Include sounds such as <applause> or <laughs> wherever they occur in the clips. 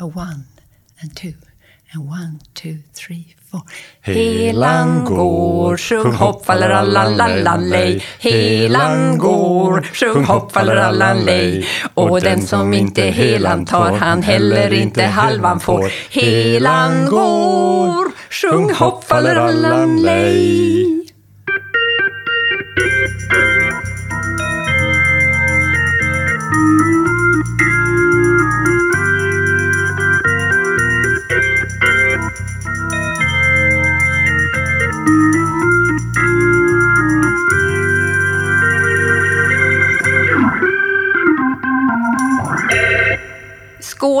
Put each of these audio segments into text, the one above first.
A one and two and one, two, three, four. Helan går, sjung hopp fallerallan lej. Helan går, sjung hopp fallerallan lej. Och den som inte helan tar, han heller inte halvan får. Helan går, sjung hopp fallerallan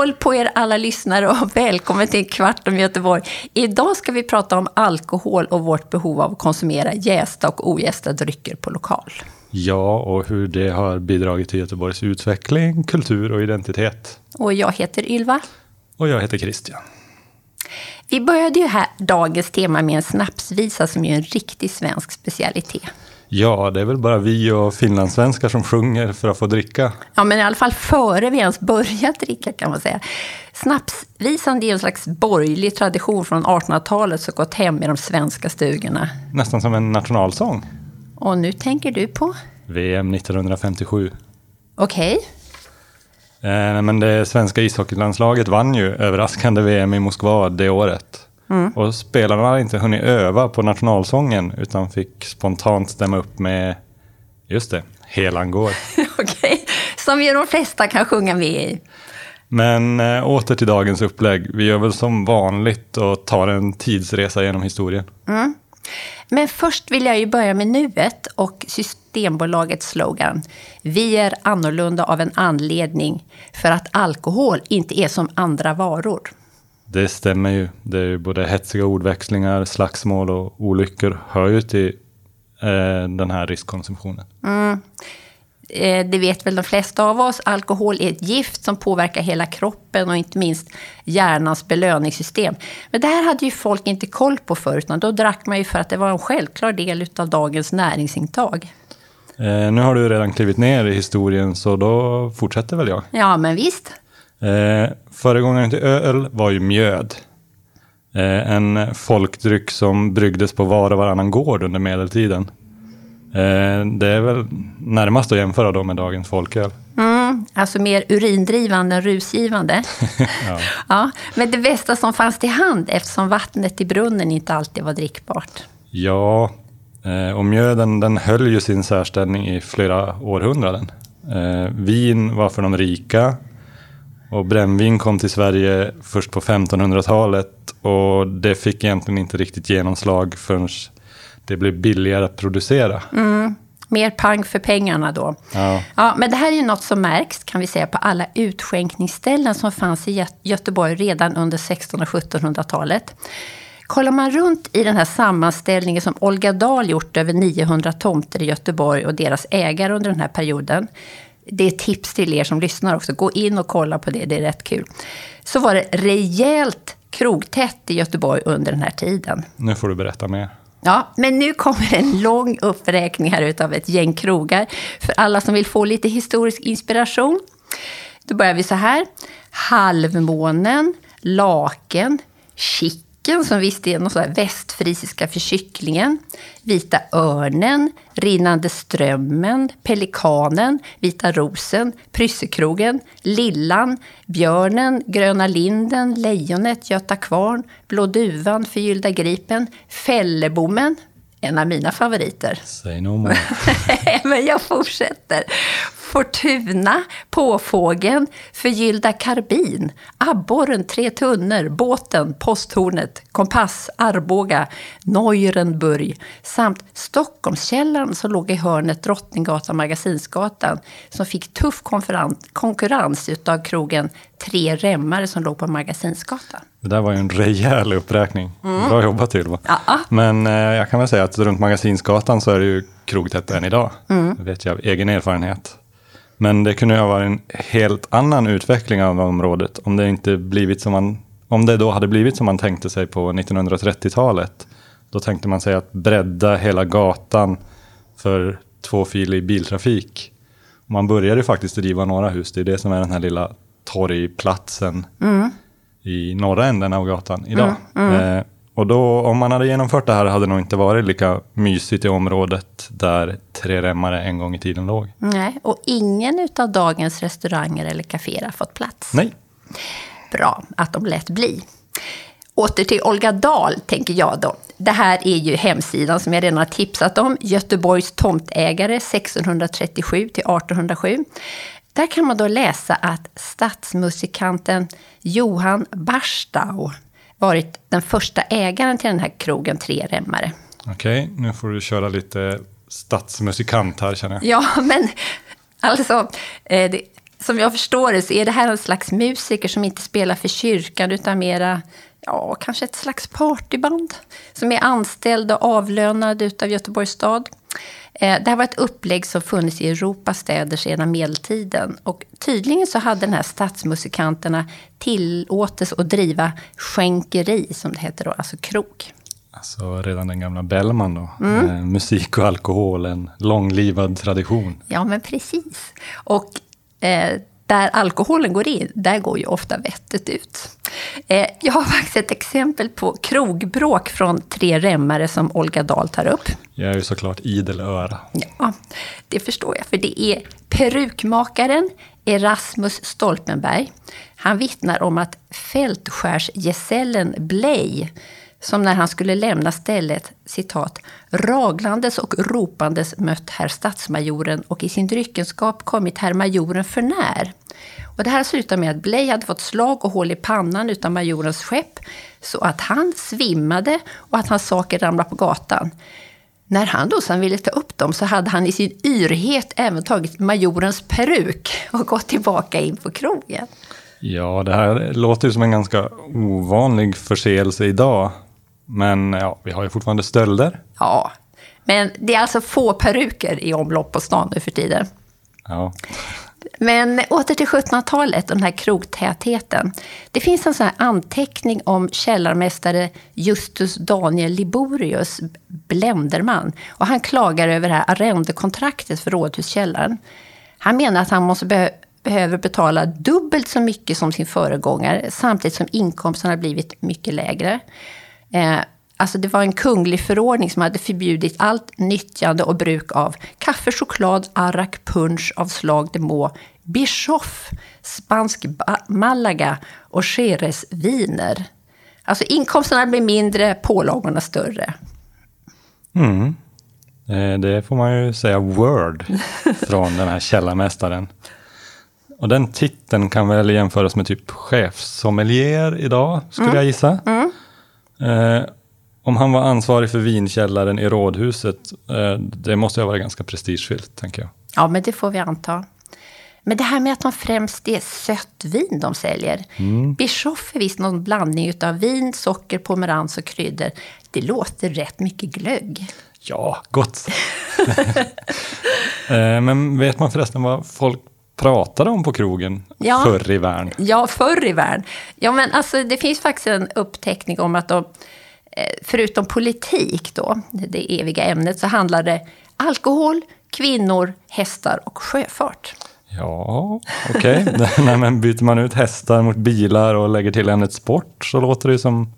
Skål på er alla lyssnare och välkommen till Kvart om Göteborg. Idag ska vi prata om alkohol och vårt behov av att konsumera jästa och ogästa drycker på lokal. Ja, och hur det har bidragit till Göteborgs utveckling, kultur och identitet. Och jag heter Ylva. Och jag heter Christian. Vi började ju här dagens tema med en snapsvisa som är en riktig svensk specialitet. Ja, det är väl bara vi och finlandssvenskar som sjunger för att få dricka. Ja, men i alla fall före vi ens börjat dricka kan man säga. Snapsvisan är en slags borgerlig tradition från 1800-talet som gått hem i de svenska stugorna. Nästan som en nationalsång. Och nu tänker du på? VM 1957. Okej. Eh, men det svenska ishockeylandslaget vann ju överraskande VM i Moskva det året. Mm. Och spelarna hade inte hunnit öva på nationalsången utan fick spontant stämma upp med, just det, Helan går. <laughs> Okej. Som ju de flesta kan sjunga med i. Men äh, åter till dagens upplägg. Vi gör väl som vanligt och tar en tidsresa genom historien. Mm. Men först vill jag ju börja med nuet och Systembolagets slogan. Vi är annorlunda av en anledning för att alkohol inte är som andra varor. Det stämmer ju. Det är ju både hetsiga ordväxlingar, slagsmål och olyckor hör ju till eh, den här riskkonsumtionen. Mm. Eh, det vet väl de flesta av oss. Alkohol är ett gift som påverkar hela kroppen och inte minst hjärnans belöningssystem. Men det här hade ju folk inte koll på förut, då drack man ju för att det var en självklar del av dagens näringsintag. Eh, nu har du redan klivit ner i historien, så då fortsätter väl jag. Ja, men visst. Eh, föregångaren till öl var ju mjöd. Eh, en folkdryck som bryggdes på var och varannan gård under medeltiden. Eh, det är väl närmast att jämföra då med dagens folköl. Mm, alltså mer urindrivande än rusgivande. <laughs> Ja. ja, men det bästa som fanns till hand eftersom vattnet i brunnen inte alltid var drickbart. Ja, eh, och mjöden den höll ju sin särställning i flera århundraden. Eh, vin var för de rika och brännvin kom till Sverige först på 1500-talet och det fick egentligen inte riktigt genomslag förrän det blev billigare att producera. Mm. Mer pang för pengarna då. Ja. Ja, men det här är ju något som märks kan vi säga på alla utskänkningsställen som fanns i Gö- Göteborg redan under 1600 och 1700-talet. Kollar man runt i den här sammanställningen som Olga Dahl gjort över 900 tomter i Göteborg och deras ägare under den här perioden. Det är tips till er som lyssnar också. Gå in och kolla på det, det är rätt kul. Så var det rejält krogtätt i Göteborg under den här tiden. Nu får du berätta mer. Ja, men nu kommer en lång uppräkning här utav ett gäng krogar för alla som vill få lite historisk inspiration. Då börjar vi så här. Halvmånen, Laken, Chicken som visst är någon sån här västfrisiska för kycklingen, Vita örnen, Rinnande strömmen, Pelikanen, Vita rosen, Pryssekrogen, Lillan, Björnen, Gröna linden, Lejonet, Göta kvarn, Blå duvan, Förgyllda gripen, Fällebommen, en av mina favoriter. Säg no more. <laughs> Men jag fortsätter. Fortuna, Påfågeln, Förgyllda karbin, Abborren, Tre tunnor, Båten, Posthornet, Kompass, Arboga, Neurenburg samt Stockholmskällaren som låg i hörnet Drottninggatan, Magasinsgatan som fick tuff konkurrens utav krogen Tre remmare som låg på Magasinsgatan. Det där var ju en rejäl uppräkning. Bra jobbat Ylva. Men eh, jag kan väl säga att runt Magasinsgatan så är det ju krogtätt än idag. Det vet jag av egen erfarenhet. Men det kunde ju ha varit en helt annan utveckling av området om det, inte blivit som man, om det då hade blivit som man tänkte sig på 1930-talet. Då tänkte man sig att bredda hela gatan för tvåfilig biltrafik. Man började faktiskt riva några hus, det är det som är den här lilla torgplatsen i norra änden av gatan idag. Eh, och då, om man hade genomfört det här hade det nog inte varit lika mysigt i området där Treremmare en gång i tiden låg. Nej, och ingen av dagens restauranger eller kaféer har fått plats. Nej. Bra att de lät bli. Åter till Olga Dahl, tänker jag då. Det här är ju hemsidan som jag redan har tipsat om. Göteborgs tomtägare 1637 till 1807. Där kan man då läsa att stadsmusikanten Johan Barstau varit den första ägaren till den här krogen Tre Remmare. Okej, nu får du köra lite stadsmusikant här känner jag. Ja, <laughs> men alltså, eh, det, som jag förstår det så är det här en slags musiker som inte spelar för kyrkan utan mera, ja, kanske ett slags partyband. Som är anställd och avlönad utav Göteborgs stad. Eh, Det här var ett upplägg som funnits i Europas städer sedan medeltiden. Och tydligen så hade den här stadsmusikanterna tillåtelse att driva skänkeri, som det heter då, alltså krog. Alltså redan den gamla Bellman då. Eh, musik och alkohol, en långlivad tradition. Ja, men precis. Och eh, där alkoholen går in, där går ju ofta vettet ut. Eh, jag har faktiskt ett exempel på krogbråk från tre remmare som Olga Dahl tar upp. Jag är ju såklart idel öra. Ja, det förstår jag. För det är perukmakaren Erasmus Stolpenberg. Han vittnar om att fältskärsgesällen Blej, som när han skulle lämna stället, citat, raglandes och ropandes mött herr statsmajoren och i sin dryckenskap kommit herr majoren för när. Och det här slutar med att Blej hade fått slag och hål i pannan utan majorens skepp, så att han svimmade och att hans saker ramlade på gatan. När han då sen ville ta upp dem så hade han i sin yrhet även tagit majorens peruk och gått tillbaka in på krogen. Ja, det här låter ju som en ganska ovanlig förseelse idag. Men ja, vi har ju fortfarande stölder. Ja, men det är alltså få peruker i omlopp på stan nu för tiden. Ja, Men åter till 1700-talet, den här krogtätheten. Det finns en sån här anteckning om källarmästare Justus Daniel Liborius, Blenderman. Och han klagar över det här arrendekontraktet för rådhuskällaren. Han menar att han måste be- behöver betala dubbelt så mycket som sin föregångare, samtidigt som inkomsten har blivit mycket lägre. Eh, Alltså det var en kunglig förordning som hade förbjudit allt nyttjande och bruk av kaffe, choklad, arrak, punsch av slag de må, bischoff, spansk Malaga och Jerez viner. Alltså inkomsterna blir mindre, pålagorna större. mm. Eh, det får man ju säga word från den här källarmästaren. Och den titeln kan väl jämföras med typ chefssommelier idag, skulle jag gissa. Eh, om han var ansvarig för vinkällaren i rådhuset, eh, det måste ha varit ganska prestigefyllt, tänker jag. Ja, men det får vi anta. Men det här med att de främst är sött vin de säljer. Bischoff är visst någon blandning av vin, socker, pomerans och kryddor. Det låter rätt mycket glögg. Ja, gott. <laughs> Eh, Men vet man förresten vad folk pratade om på krogen Ja. förr i världen? Ja, förr i världen. Ja, men alltså, det finns faktiskt en uppteckning om att de, eh, förutom politik, då, det eviga ämnet, så handlar det alkohol, kvinnor, hästar och sjöfart. Ja, okej. <laughs> Men byter man ut hästar mot bilar och lägger till ämnet sport så låter det som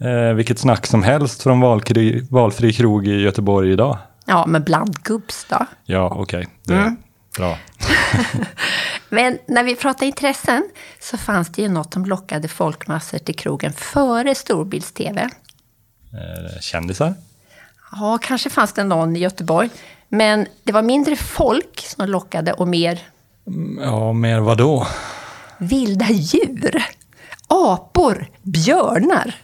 eh, vilket snack som helst från valkri, valfri krog i Göteborg idag. Ja, men bland gubbs då. Ja, okej. Det är bra. <laughs> Men när vi pratar intressen så fanns det ju något som lockade folkmassor till krogen före storbilds-tv. Eh, kändisar? Ja, kanske fanns det någon i Göteborg. Men det var mindre folk som lockade och mer Ja, mer vad då? vilda djur. Apor, björnar.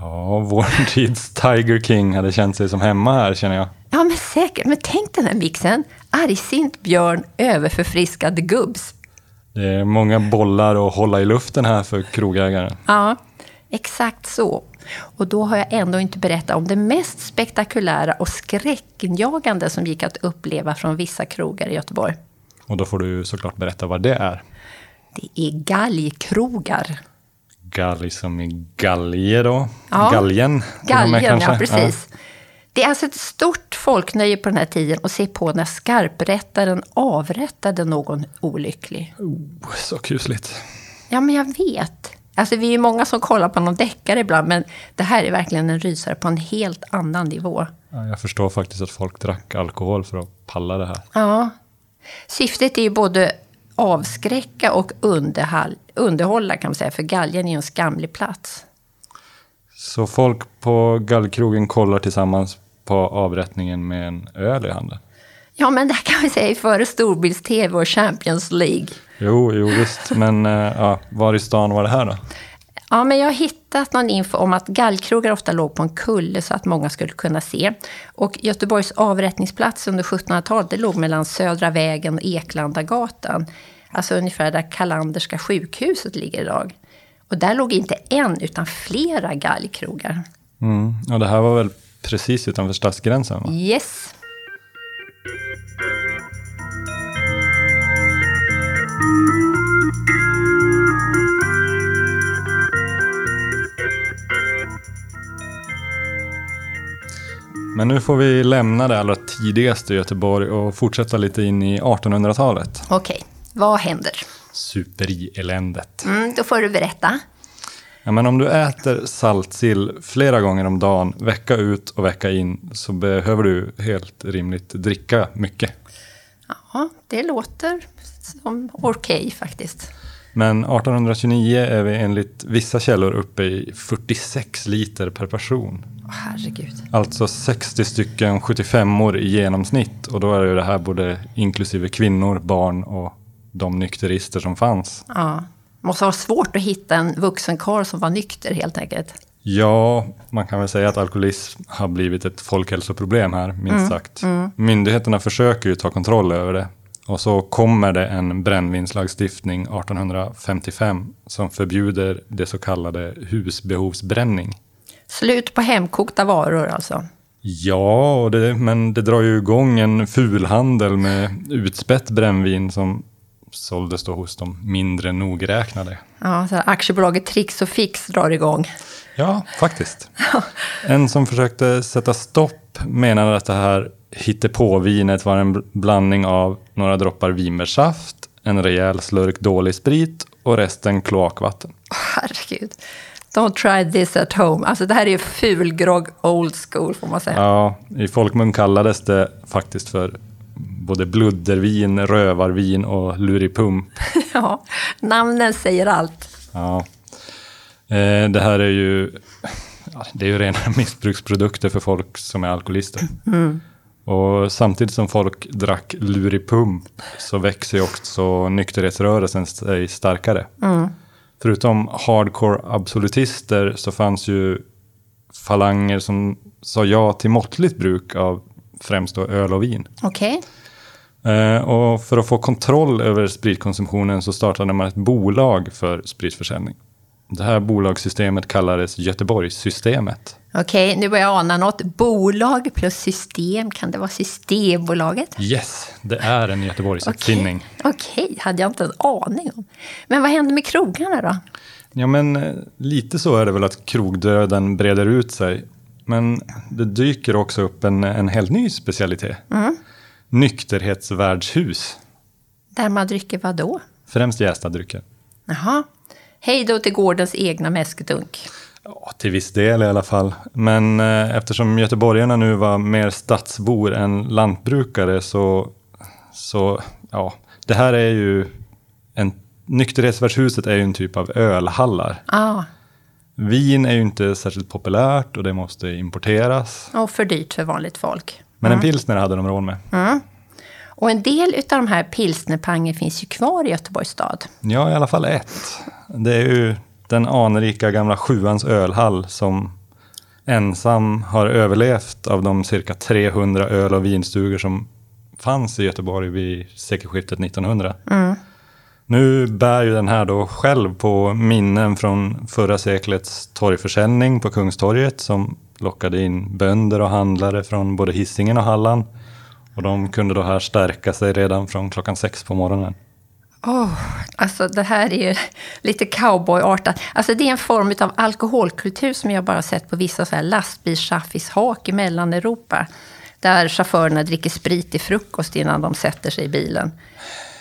Ja, vår <laughs> tids Tiger King hade känt sig som hemma här känner jag. Ja, men säkert. Men tänk den här mixen. Argsint björn, överförfriskad gubbs. Det är många bollar att hålla i luften här för krogägaren. Ja, exakt så. Och då har jag ändå inte berättat om det mest spektakulära och skräckinjagande som gick att uppleva från vissa krogar i Göteborg. Och då får du såklart berätta vad det är. Det är galgkrogar. Galg som i galge då. Ja, Galgen. Galgen, ja precis. Det är alltså ett stort folknöje på den här tiden att se på när skarprättaren avrättade någon olycklig. Oh, så kusligt. Ja, men jag vet. Alltså vi är många som kollar på någon deckare ibland, men det här är verkligen en rysare på en helt annan nivå. Ja, jag förstår faktiskt att folk drack alkohol för att palla det här. Ja. Syftet är ju både avskräcka och underhåll, underhålla kan man säga, för galgen är ju en skamlig plats. Så folk på gallkrogen kollar tillsammans på avrättningen med en öl i handen? Ja, men det kan vi säga före storbilds-tv och Champions League. Jo, jo visst. Men eh, ja, var i stan var det här då? Ja, men jag har hittat någon info om att gallkrogar ofta låg på en kulle så att många skulle kunna se. Och Göteborgs avrättningsplats under 1700-talet, det låg mellan Södra vägen och Eklandagatan. Alltså ungefär där Kalanderska sjukhuset ligger idag. Och där låg inte en, utan flera gallkrogar. Mm. Och det här var väl precis utanför stadsgränsen? Va? Yes. Men nu får vi lämna det allra tidigaste Göteborg och fortsätta lite in i 1800-talet. Okej, vad händer? Superieländet. Mm, då får du berätta. Ja, men om du äter saltsill flera gånger om dagen, vecka ut och vecka in, så behöver du helt rimligt dricka mycket. Ja, det låter som okej faktiskt. Men 1829 är vi enligt vissa källor uppe i 46 liter per person. Herregud. Alltså 60 stycken 75-or i genomsnitt. Och då är ju det här både inklusive kvinnor, barn och de nykterister som fanns. Ja. Måste vara svårt att hitta en vuxen karl som var nykter helt enkelt. Ja, man kan väl säga att alkoholism har blivit ett folkhälsoproblem här, minst sagt. Myndigheterna försöker ju ta kontroll över det. Och så kommer det en brännvinslagstiftning 1855 som förbjuder det så kallade husbehovsbränning. Slut på hemkokta varor alltså. Ja, det, men det drar ju igång en fulhandel med utspätt brännvin som såldes då hos de mindre nogräknade. Ja, så här, aktiebolaget Trix och Fix drar igång. Ja, faktiskt. En som försökte sätta stopp menade att det här hittepåvinet var en bl- blandning av några droppar vinbärssaft, en rejäl slurk dålig sprit och resten kloakvatten. Herregud. Don't try this at home. Alltså det här är ju fulgrogg old school får man säga. Ja, i folkmun kallades det faktiskt för både bluddervin, rövarvin och luripump. <laughs> Ja, namnen säger allt. Ja. Eh, det här är ju, det är ju rena <laughs> missbruksprodukter för folk som är alkoholister. Och samtidigt som folk drack luripump så växer ju också nykterhetsrörelsen sig starkare. Förutom hardcore absolutister så fanns ju falanger som sa ja till måttligt bruk av främst då öl och vin. Okej. Eh, och för att få kontroll över spritkonsumtionen så startade man ett bolag för spritförsäljning. Det här bolagssystemet kallades Göteborgssystemet. Okej, nu börjar jag ana något. Bolag plus system, kan det vara Systembolaget? Yes, det är en Göteborgsuppfinning. Okej, hade jag inte en aning om. Men vad hände med krogarna då? Ja, men eh, lite så är det väl att krogdöden breder ut sig. Men det dyker också upp en, en helt ny specialitet. Nykterhetsvärdshus. Där man dricker vad då? Främst jästa drycker. Jaha. Hej då till gårdens egna mäskdunk. Ja, till viss del i alla fall. Men eh, eftersom göteborgarna nu var mer stadsbor än lantbrukare så, så ja, det här är ju en Nykterhetsvärdshuset är ju en typ av ölhallar. Ja, Vin är ju inte särskilt populärt och det måste importeras. och för dyrt för vanligt folk. Men en pilsner hade de råd med. Och en del av de här pilsnerpangen finns ju kvar i Göteborgs stad. Ja, i alla fall ett. Det är ju den anrika gamla Sjuans ölhall som ensam har överlevt av de cirka 300 öl och vinstugor som fanns i Göteborg vid sekelskiftet 1900. Nu bär ju den här då själv på minnen från förra seklets torgförsäljning på Kungstorget som lockade in bönder och handlare från både Hisingen och Halland. Och de kunde då här stärka sig redan från klockan sex på morgonen. Oh, alltså det här är ju lite cowboyartat. Alltså det är en form av alkoholkultur som jag bara sett på vissa så här lastbilschaffishak i Mellaneuropa. Där chaufförerna dricker sprit till frukost innan de sätter sig i bilen.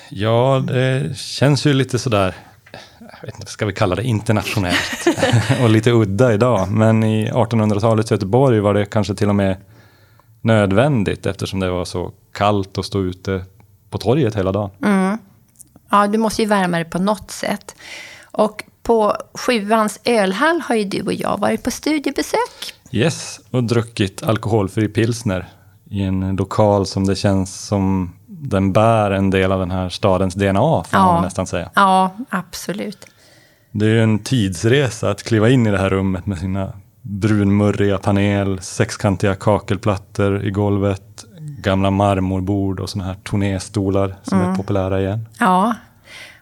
Ja, det känns ju lite sådär jag vet inte, ska vi kalla det internationellt <laughs> och lite udda idag. Men i 1800-talets Göteborg var det kanske till och med nödvändigt eftersom det var så kallt att stå ute på torget hela dagen. Mm. Ja, du måste ju värma dig på något sätt. Och på Sjuans ölhall har ju du och jag varit på studiebesök. Yes, och druckit alkoholfri pilsner i en lokal som det känns som den bär en del av den här stadens DNA, får ja. man nästan säga. Ja, absolut. Det är ju en tidsresa att kliva in i det här rummet med sina brunmurriga panel, sexkantiga kakelplattor i golvet, gamla marmorbord och såna här turnéstolar som mm. är populära igen. Ja,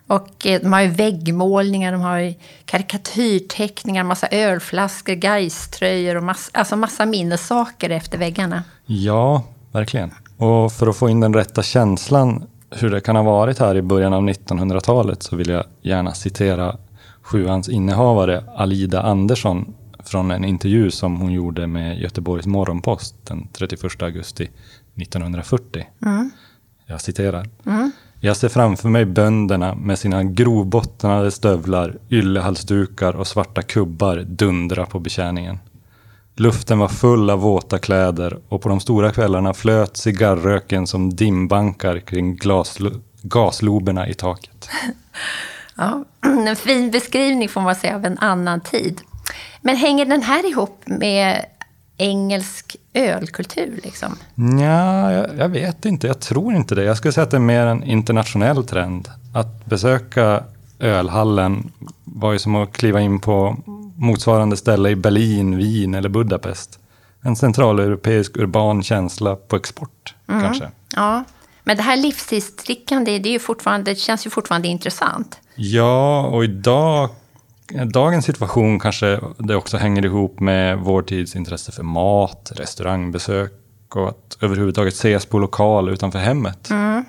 och eh, de har ju väggmålningar, de har karikatyrteckningar, massa ölflaskor, Gais-tröjor och massa, alltså massa minnessaker efter väggarna. Ja, verkligen. Och för att få in den rätta känslan hur det kan ha varit här i början av 1900-talet så vill jag gärna citera sjuans innehavare Alida Andersson från en intervju som hon gjorde med Göteborgs Morgonpost den 31 augusti 1940. Mm. Jag citerar. Mm. Jag ser framför mig bönderna med sina grovbottnade stövlar, yllehalsdukar och svarta kubbar dundra på betjäningen. Luften var full av våta kläder och på de stora kvällarna flöt cigarröken som dimbankar kring gasloberna i taket. <laughs> Ja, <clears throat> en fin beskrivning får man säga av en annan tid. Men hänger den här ihop med engelsk ölkultur? Liksom? Ja, jag, jag, vet inte. Jag tror inte det. Jag skulle säga att det är mer en internationell trend. Att besöka ölhallen var ju som att kliva in på motsvarande ställe i Berlin, Wien eller Budapest. En centraleuropeisk urban känsla på export, mm. kanske. Ja, men det här livstidsdrickande, det, är ju fortfarande, det känns ju fortfarande intressant. Ja, och idag dagens situation kanske det också hänger ihop med vår tids intresse för mat, restaurangbesök och att överhuvudtaget ses på lokal utanför hemmet. Mm.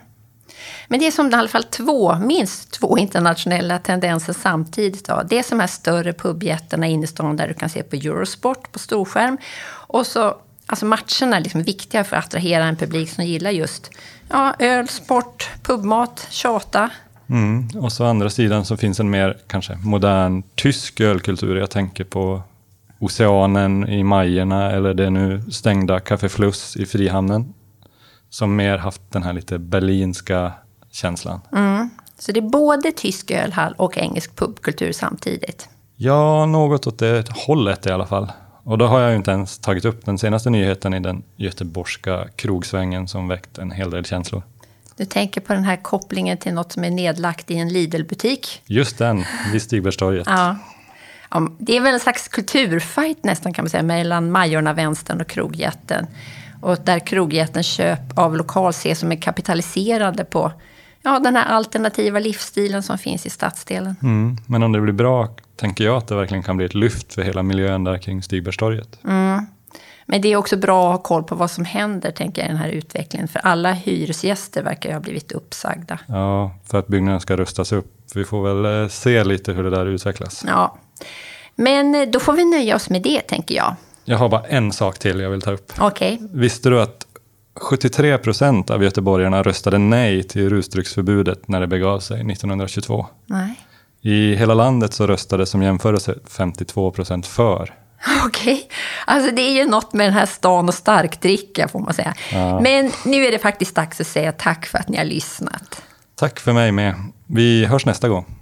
Men det är som i alla fall två, minst två internationella tendenser samtidigt. Då. Det är som här större pubjättarna i innerstan där du kan se på Eurosport på storskärm. Och så, alltså matcherna är liksom viktiga för att attrahera en publik som gillar just ja, öl, sport, pubmat, tjata. Mm. Och så andra sidan så finns en mer kanske modern tysk ölkultur. Jag tänker på Oceanen i Majerna eller det nu stängda Café Fluss i Frihamnen. Som mer haft den här lite berlinska känslan. Mm. Så det är både tysk ölhall och engelsk pubkultur samtidigt? Ja, något åt det hållet i alla fall. Och då har jag ju inte ens tagit upp den senaste nyheten i den göteborgska krogsvängen som väckt en hel del känslor. Du tänker på den här kopplingen till något som är nedlagt i en Lidl-butik? Just den, vid Stigbergstorget. Ja. ja. Det är väl en slags kulturfight nästan kan man säga, mellan Majorna-vänstern och krogjätten. Och där krogjättens köp av lokal ses som är kapitaliserande på ja, den här alternativa livsstilen som finns i stadsdelen. Mm. Men om det blir bra tänker jag att det verkligen kan bli ett lyft för hela miljön där kring Stigbergstorget. Mm. Men det är också bra att ha koll på vad som händer, tänker jag, i den här utvecklingen. För alla hyresgäster verkar ju ha blivit uppsagda. Ja, för att byggnaden ska rustas upp. Vi får väl eh, se lite hur det där utvecklas. Ja, men eh, då får vi nöja oss med det, tänker jag. Jag har bara en sak till jag vill ta upp. Okay. Visste du att 73 procent av göteborgarna röstade nej till rusdrycksförbudet när det begav sig 1922? Nej. I hela landet så röstade som jämförelse 52 procent för. <laughs> Okej. Okay. Alltså det är ju något med den här stan och starkdricka får man säga. Ja. Men nu är det faktiskt dags att säga tack för att ni har lyssnat. Tack för mig med. Vi hörs nästa gång.